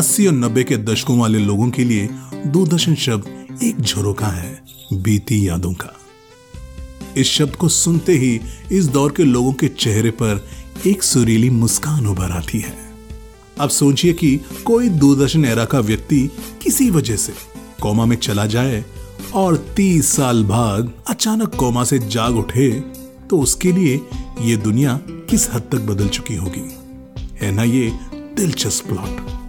अस्सी और नब्बे के दशकों वाले लोगों के लिए दूरदर्शन शब्द एक झरोका है, बीती यादों का। इस शब्द को सुनते ही इस दौर के लोगों के चेहरे पर एक सुरीली मुस्कान उभर आती है। अब सोचिए कि कोई दूरदर्शन एरा का व्यक्ति किसी वजह से कोमा में चला जाए और तीस साल बाद अचानक कोमा से जाग उठे तो उसके लिए ये दुनिया किस हद तक बदल चुकी होगी? है ना ये दिलचस्प प्लॉट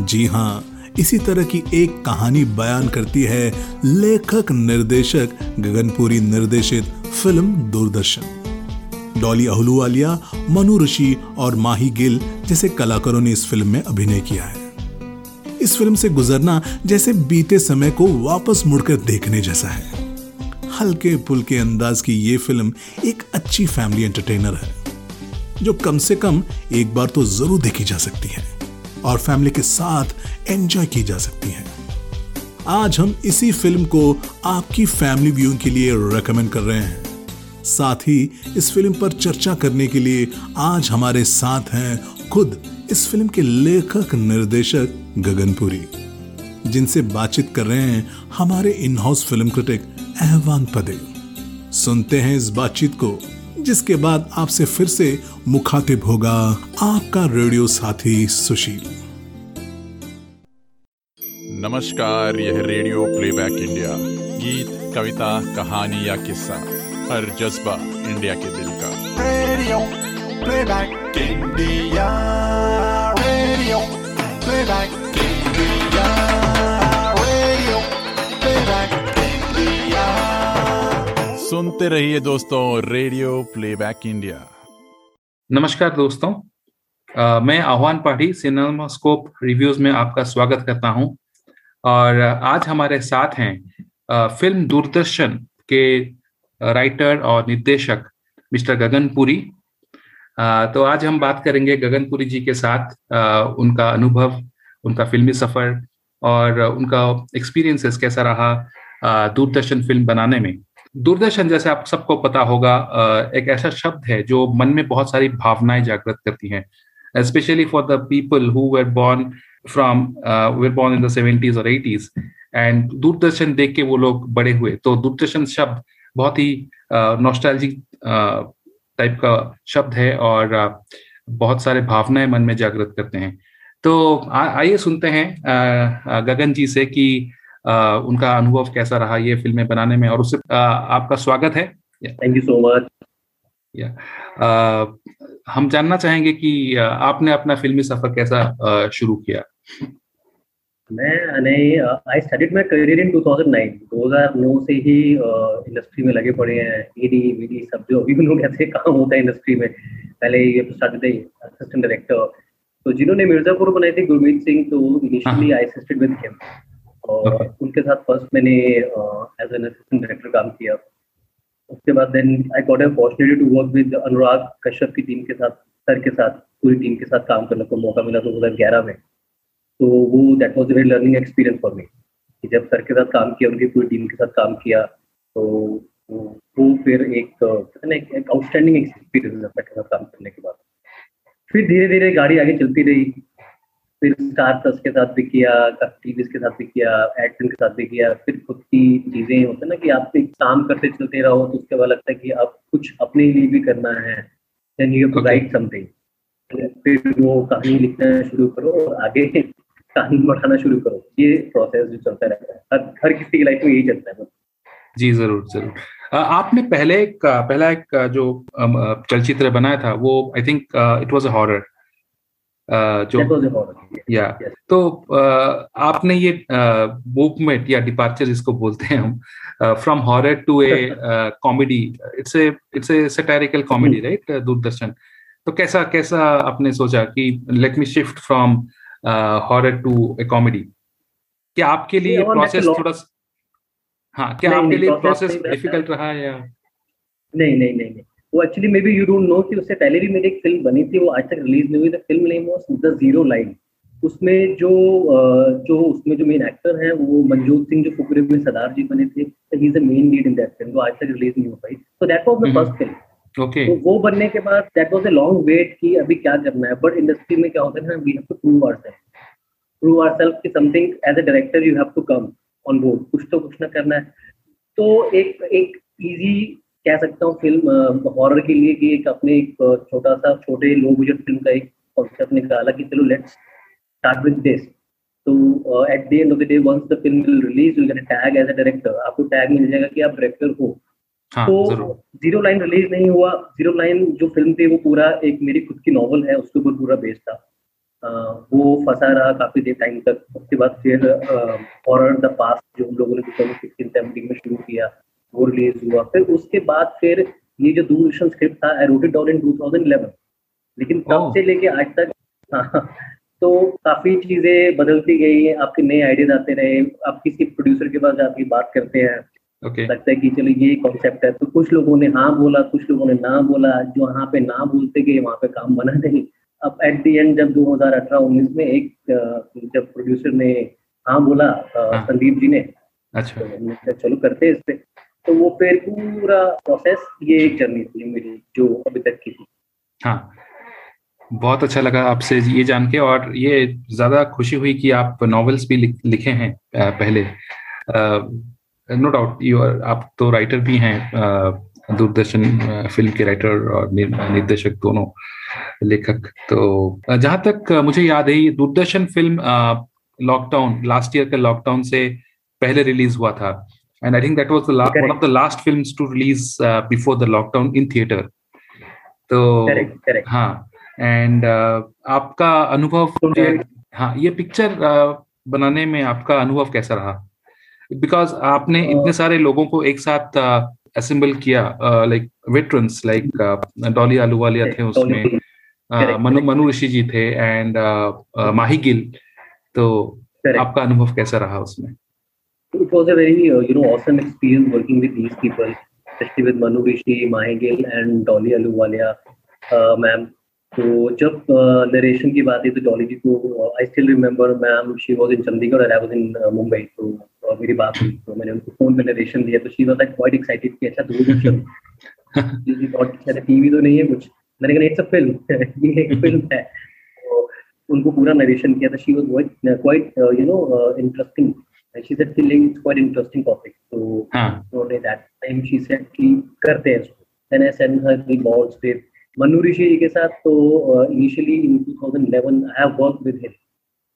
जी हाँ इसी तरह की एक कहानी बयान करती है लेखक निर्देशक गगनपुरी निर्देशित फ़िल्म दूरदर्शन। डॉली अहलूवालिया, मनु ऋषि और माही गिल जैसे कलाकारों ने इस फ़िल्म में अभिनय किया है। इस फ़िल्म से गुजरना जैसे बीते समय को वापस मुड़कर देखने जैसा है। हल्के पुलके अंदाज की ये फ़िल्म एक अच्छी फैमिली एंटरटेनर है, जो कम से कम एक बार तो ज़रूर देखी जा सकती है। और फैमिली के साथ एंजॉय की जा सकती है। आज हम इसी फ़िल्म को आपकी फैमिली व्यूइंग के लिए रेकमेंड कर रहे हैं। साथ ही इस फ़िल्म पर चर्चा करने के लिए आज हमारे साथ हैं खुद इस फ़िल्म के लेखक, निर्देशक गगनपुरी, जिनसे बातचीत कर रहे हैं हमारे in house film critic Ahwan Pade सुनते हैं इस बातचीत को। जिसके बाद आपसे फिर से मुखातिब होगा आपका रेडियो साथी सुशील। नमस्कार यह रेडियो प्लेबैक इंडिया। गीत कविता कहानी या किस्सा हर जज्बा इंडिया के दिल का। Radio playback India radio playback. सुनते रहिए दोस्तों रेडियो प्लेबैक इंडिया। नमस्कार दोस्तों। अ, मैं आह्वान पाठी सिनेमा स्कोप रिव्यूज़ में आपका स्वागत करता हूँ। और आज हमारे साथ हैं अ, फ़िल्म दूरदर्शन के राइटर और निर्देशक मिस्टर गगनपुरी तो आज हम बात करेंगे गगनपुरी जी के साथ अ, उनका अनुभव उनका फिल्मी सफ़र और उनका एक्सपीरियंसेस कैसा रहा दूरदर्शन फ़िल्म बनाने में। दूरदर्शन जैसे आप सबको पता होगा एक ऐसा शब्द है जो मन में बहुत सारी भावनाएँ जागृत करती हैं। Specially for the people who were born from were born in the seventies और एटीज एंड दूरदर्शन देख के वो लोग बड़े हुए। तो दूरदर्शन शब्द बहुत ही नॉस्टैल्जिक टाइप का शब्द है और बहुत सारे भावनाएँ मन में जागृत करते हैं। तो आइए सुनते हैं गगन जी से कि उनका अनुभव कैसा रहा ये फ़िल्में बनाने में? और उससे आपका स्वागत है। थैंक यू सो मच हम जानना चाहेंगे कि आपने अपना फिल्मी सफ़र कैसा शुरू किया? मैं I studied my career in 2009 2009 से ही इंडस्ट्री में लगे पड़े हैं। ईडी वीडी सब जो अभी भी लोग ऐसे काम होता है इंडस्ट्री में। पहले ये तो स्टार्टेड असिस्टेंट डायरेक्टर तो जिन्होंने मिर्जापुर बनाई थी गुरमीत सिंह तो initially I assisted with him और Okay. उनके साथ फ़र्स्ट मैंने एज एन असिस्टेंट डायरेक्टर काम किया। उसके बाद then I got opportunity to work with Anurag Kashyap की टीम के साथ सर के साथ पूरी टीम के साथ काम करने को मौका मिला 2011 में। तो वो that was very learning experience for me कि जब सर के साथ काम किया उनकी पूरी टीम के साथ काम किया तो वो फिर एक कहते ना एक- एक आउटस्टैंडिंग एक्सपीरियंस है सर के साथ काम करने के बाद। फिर धीरे धीरे गाड़ी आगे चलती रही। फिर स्टार प्लस के साथ भी किया टीवीज के साथ भी किया एड फ़िल्म के साथ भी किया फिर खुद की चीज़ें होते हैं ना कि आप एक काम करते चलते रहो तो उसके बाद लगता है कि आप कुछ अपने लिए भी करना है। Then you Okay. Write something फिर वो कहानी लिखना शुरू करो और आगे कहानी बढ़ाना शुरू करो। ये प्रोसेस जो चलता रहता है। हर हर किसी की लाइफ में यही चलता है जी ज़रूर ज़रूर। आपने पहले एक पहला एक जो चलचित्र बनाया था वो I think it was a horror जो. या तो आपने ये मूवमेंट या डिपार्चर जिसको बोलते हैं हम from horror to a comedy it's a it's a satirical comedy right Doordarshan. तो कैसा कैसा आपने सोचा कि let me shift from horror to a comedy क्या आपके लिए प्रोसेस थोड़ा हाँ क्या आपके लिए प्रोसेस। डिफ़िकल्ट रहा या नहीं नहीं नहीं। वो actually maybe you don't know कि उससे पहले भी मेरी एक फ़िल्म बनी थी वो आज तक रिलीज़ नहीं हुई the film name was the zero line उसमें जो जो उसमें जो मेन एक्टर हैं वो मनजोत सिंह जो फुकरे में सरदार जी बने थे he is the main lead in that film वो आज तक रिलीज़ नहीं हो पाई। So that was the. First film okay तो वो बनने के बाद that was a long wait कि अभी क्या करना है बट इंडस्ट्री में क्या होता है ना we have to prove ourself prove our self कि something as a director you have to come on board कुछ तो कुछ ना करना है। तो एक एक इजी कह सकता हूँ फ़िल्म हॉरर के लिए कि एक अपने एक छोटा सा छोटे लो बजट फ़िल्म का एक कॉन्सेप्ट निकाला कि चलो लेट्स स्टार्ट विद दिस तो at the end of the day once the film will release you get tag as a director आपको टैग मिल जाएगा कि आप डायरेक्टर हो। हाँ तो ज़ीरो लाइन रिलीज़ नहीं हुआ। ज़ीरो लाइन जो फ़िल्म थी वो पूरा एक मेरी खुद की नॉवल है उसके ऊपर पूरा बेस्ड था। अ, वो फंसा रहा काफ़ी देर टाइम तक। उसके बाद फिर हॉरर द पास्ट जो हम लोगों ने में शुरू किया। वो रिलीज़ हुआ। फिर उसके बाद फिर ये जो दूरदर्शन स्क्रिप्ट था I wrote it down in 2011 लेकिन तब से लेके आज तक हाँ, तो काफ़ी चीज़ें बदलती गई है। आपके नए आइडियाज़ आते रहे आप किसी प्रोड्यूसर के पास जाके बात करते हैं। ओके लगता है कि चलो ये कॉन्सेप्ट है। तो कुछ लोगों ने हाँ बोला कुछ लोगों ने ना बोला। जो वहाँ पे ना बोलते गए वहाँ पे काम बना नहीं। अब एट दी एंड जब 2018-19 में एक जब प्रोड्यूसर ने हाँ बोला हाँ। संदीप जी ने अच्छा। तो चलो करते हैं इस पे तो वो फिर पूरा प्रोसेस ये एक जर्नी थी मेरी जो अभी तक की थी। हाँ। बहुत अच्छा लगा आपसे ये जान के और ये ज़्यादा खुशी हुई कि आप नॉवेल्स भी लिख, लिखे हैं पहले। नो डाउट यू आप तो राइटर भी हैं दूरदर्शन फ़िल्म के राइटर और निर्देशक दोनों लेखक। तो जहाँ तक मुझे याद है Doordarshan film lockdown last year के लॉकडाउन से पहले रिलीज़ हुआ था। And I think that was the one Correct. Of the last films to release before the lockdown in theatre तो करेक्ट करेक्ट हाँ एंड आपका अनुभव तो ये- हाँ ये पिक्चर बनाने में आपका अनुभव कैसा रहा बिकॉज़ आपने अ, इतने सारे लोगों को एक साथ असेंबल किया like veterans like Dolly Ahluwalia थे उसमें मनु correct. मनु ऋषि जी थे एंड माही गिल तो Correct. आपका अनुभव कैसा रहा उसमें it was a very uh, you know awesome experience working with these people especially with Manu Rishi, Mahi Gill and Dolly Aluwalia uh, ma'am तो जब नरेशन की बात है तो डॉली जी को I still remember ma'am she was in Chandigarh और I was in Mumbai तो uh, मेरी बात हुई तो मैंने उनको फ़ोन में नरेशन दिया तो she was like quite excited कि अच्छा जी बहुत अच्छा टीवी तो नहीं है कुछ। मैंने कहा इट्स अ फ़िल्म ये एक फ़िल्म है। तो उनको पूरा नरेशन किया था। She was quite you know interesting she said कि इट्स क्वाइट इंटरेस्टिंग टॉपिक तो उन्होंने दैट टाइम शी सेड कि करते हैं इसको। Then I send her the balls with Manu Rishi ji के साथ तो initially in 2011 I have work with him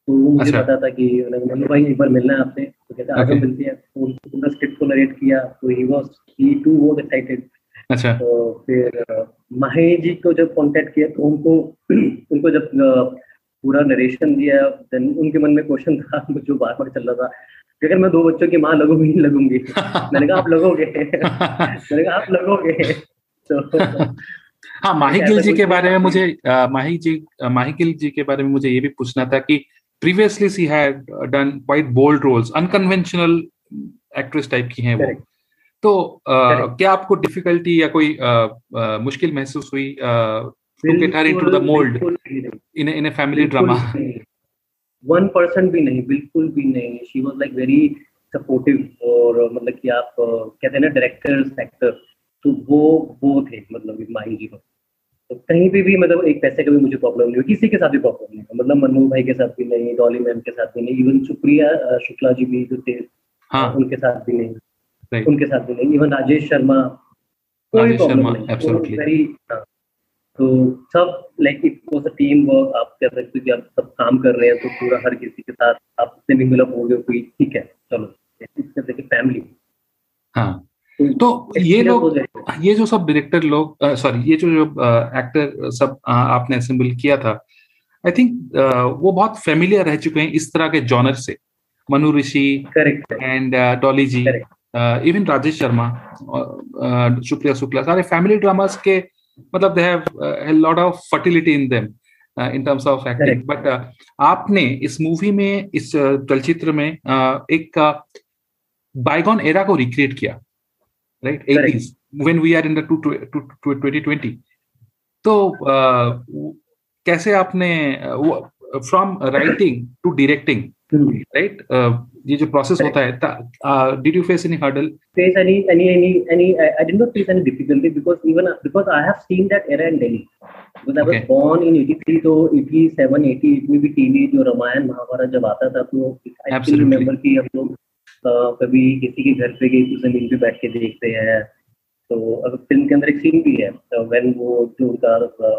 तो मुझे अच्छा। पता था कि उन्होंने मनु भाई एक बार मिलना है आपसे। तो कहते हैं. मिलते हैं। तो पूरा स्क्रिप्ट को नरेट किया तो he was he too was excited अच्छा। तो फिर अ, माही जी को जब कांटेक्ट किया तो उनको उनको जब पूरा नरेशन दिया देन उनके मन में क्वेश्चन था जो बार बार चल रहा था। अगर मैं दो बच्चों की माँ लगूँगी नहीं लगूँगी। मैंने कहा आप लगोगे। मैंने कहा आप लगोगे। तो हाँ माही गिल जी के बारे में मुझे माही जी माही गिल जी के बारे में मुझे ये भी पूछना था कि previously she had done quite bold roles unconventional actress type की हैं वो। तो अ, क्या आपको डिफिकल्टी या कोई अ, अ, मुश्किल महसूस हुई to get her into the mould in in a family drama one percent भी नहीं बिल्कुल भी नहीं। She was like very supportive और मतलब कि आप कहते हैं ना डायरेक्टर एक्टर तो वो वो थे मतलब माही जी को तो कहीं पे भी मतलब एक पैसे का भी मुझे प्रॉब्लम नहीं हुई किसी के साथ भी प्रॉब्लम नहीं हुआ। मतलब मनु भाई के साथ भी नहीं डॉली मैम के साथ भी नहीं इवन सुप्रिया शुक्ला जी भी जो थे हाँ। उनके साथ भी नहीं। उनके साथ भी नहीं। इवन राजेश शर्मा कोई प्रॉब्लम नहीं। absolutely. तो तो सब like it was a team work आप कह सकते हो कि आप सब काम कर रहे हैं तो पूरा हर किसी के साथ आप उससे भी मिलब हो गए कोई ठीक है चलो। देखिए फैमिली हाँ। तो ये लोग ये जो सब डायरेक्टर लोग सॉरी ये जो जो एक्टर सब अ, आपने असेंबल किया था आई थिंक वो बहुत फेमिलियर रह चुके हैं इस तरह के जॉनर से। मनु ऋषि एंड डॉली जी इवन राजेश शर्मा शुक्रिया शुक्ला सारे फैमिली ड्रामास के मतलब they have lot of fertility in them in terms of acting but आपने इस मूवी में इस uh, चलचित्र में uh, एक बाइगॉन एरा को रिक्रिएट किया right eighties when we are in the 2020 तो uh, कैसे आपने uh, from writing to directing right ये जो प्रोसेस होता है did you face any hurdle face any any any I did not face any difficulty because even because I have seen that error in Delhi because I was born in 83 तो 87 80 इतनी भी teenage जो रामायण महाभारत जब आता था तो I remember कि हम लोग कभी किसी के घर पे गए तो उसे मिल भी बैठ के देखते हैं। तो अगर फ़िल्म के अंदर एक सीन भी है तो when वो जो उनका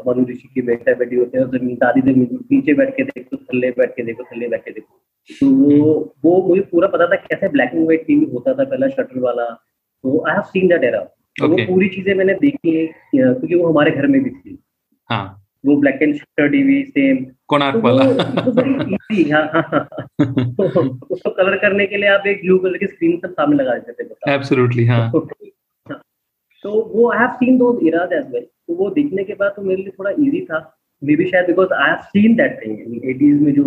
मनु ऋषि की बेटा बेटी होते हैं ज़मीन दादी ज़मीन पे नीचे बैठ के देखो थल्ले बैठ के देखो थल्ले बैठ के देखो। तो वो वो मुझे पूरा पता था कैसे ब्लैक एंड व्हाइट टीवी होता था पहला शटर वाला। तो I have seen that era तो वो पूरी चीज़ें मैंने देखी है क्योंकि वो हमारे घर में भी थी। हाँ। वो black and shutter TV same Konark तो वाला। इजी हाँ हाँ हाँ। तो उसको कलर करने के लिए आप एक ब्लू कलर की स्क्रीन सब सामने लगा देते थे। एब्सोल्युटली हाँ। हाँ। तो वो I have seen those eras as well तो वो देखने के बाद तो मेरे लिए थोड़ा इजी था। मे बी शायद because I have seen that thing eighties में जो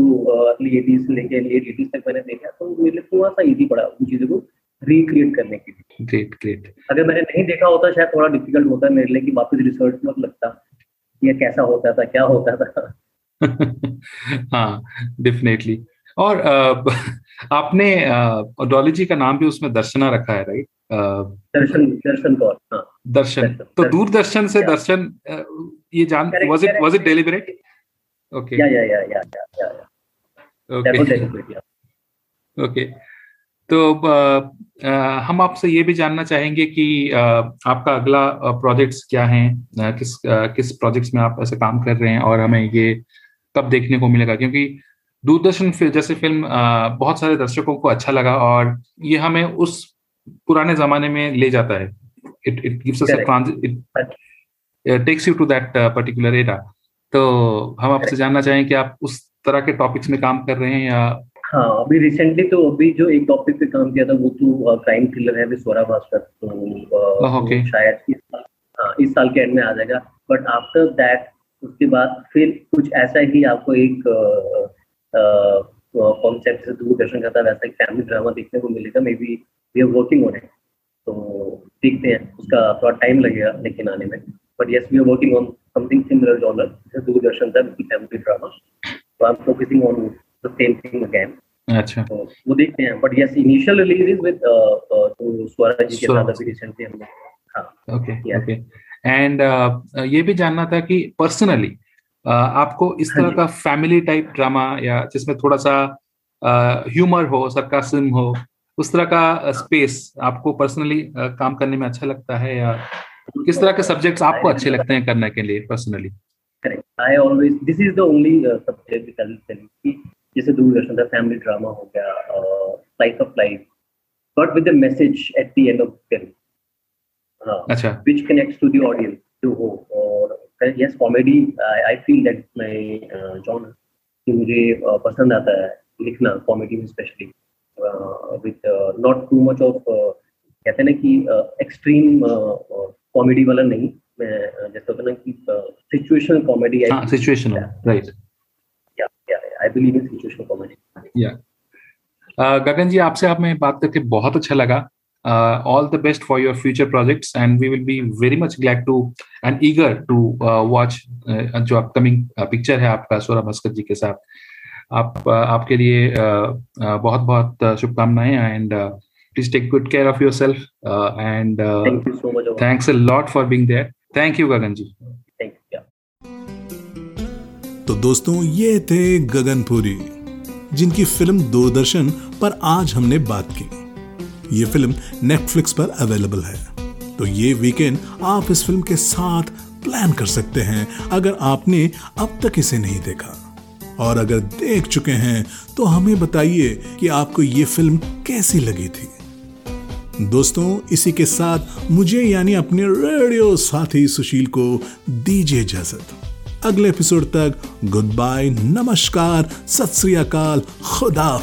अर्ली एटीज से लेके लेट एटीज तक मैंने देखा तो मेरे लिए थोड़ा सा इजी पड़ा उन चीज़ों को रिक्रिएट करने के लिए। ग्रेट ग्रेट अगर मैंने नहीं देखा होता शायद थोड़ा डिफ़िकल्ट होता मेरे लिए कि वापस रिसर्च में लगता ये कैसा होता था क्या होता था। हाँ डेफिनेटली और आपने ऑडोलॉजी का नाम भी उसमें दर्शना रखा है राइट दर्शन दर्शन कौर हाँ। दर्शन। तो दर्शन। दूरदर्शन से दर्शन ये जान was it was it. Deliberate okay या या या या या ओके ओके तो हम आपसे ये भी जानना चाहेंगे कि आपका अगला प्रोजेक्ट्स क्या हैं? किस किस प्रोजेक्ट्स में आप ऐसे काम कर रहे हैं? और हमें ये कब देखने को मिलेगा? क्योंकि दूरदर्शन जैसे फ़िल्म बहुत सारे दर्शकों को अच्छा लगा और ये हमें उस पुराने जमाने में ले जाता है। It it gives us a it takes you to that particular era तो हम आपसे जानना चाहें कि आप उस तरह के टॉपिक्स में काम कर रहे हैं या हाँ अभी रिसेंटली तो अभी जो एक टॉपिक पे काम किया था वो तो क्राइम थ्रिलर है स्वरा भास्कर तो okay. वो शायद इस साल हाँ इस साल के एंड में आ जाएगा। बट आफ्टर दैट उसके बाद फिर कुछ ऐसा ही आपको एक कॉन्सेप्ट से दूरदर्शन का था वैसा एक फैमिली ड्रामा देखने को मिलेगा maybe we are working on it तो देखते हैं उसका थोड़ा टाइम लगेगा लेकिन आने में। But yes we are working on something similar genre Doordarshan था फैमिली ड्रामा तो I am focusing on the same thing again अच्छा। तो वो देखते हैं but yes initial release is with तो स्वरा जी के साथ अभी रिसेंटली हमने हाँ। ओके ओके एंड ये भी जानना था कि पर्सनली आपको इस हाँ तरह का फैमिली टाइप ड्रामा या जिसमें थोड़ा सा ह्यूमर हो सरकास्म हो उस तरह का स्पेस आपको पर्सनली काम करने में अच्छा लगता है या किस तरह के सब्जेक्ट्स आपको अच्छे लगते हैं करने के लिए personally correct I always this is the only subject tell कि जैसे दूरदर्शन का फैमिली ड्रामा हो गया slice of life but with the message at the end of film अच्छा। Which connects to the audience to हो comedy I, I feel that my uh, genre कि मुझे uh, पसंद आता है लिखना कॉमेडी में specially with not too much of कहते हैं ना कि एक्सट्रीम कॉमेडी वाला नहीं। मैं uh, जैसे होता ना कि situational comedy situational right I believe in situational comedy या गगन जी आपसे आप में बात करके बहुत अच्छा लगा। All the best for your future projects and we will be very much glad to and eager to watch जो अपकमिंग पिक्चर है आपका सोरा भास्कर जी के साथ। आप uh, आपके लिए बहुत बहुत शुभकामनाएँ and please take good care of your self and thanks a lot for being there thank you Gagan ji तो दोस्तों ये थे गगनपुरी जिनकी फ़िल्म दूरदर्शन पर आज हमने बात की। ये फ़िल्म नेटफ्लिक्स पर अवेलेबल है। तो ये वीकेंड आप इस फ़िल्म के साथ प्लान कर सकते हैं, अगर आपने अब तक इसे नहीं देखा। और अगर देख चुके हैं तो हमें बताइए कि आपको ये फ़िल्म कैसी लगी थी। दोस्तों, इसी के साथ मुझे यानी अपने रेडियो साथी सुशील को दीजिए इजाज़त। अगले एपिसोड तक गुड बाय नमस्कार, सत खुदा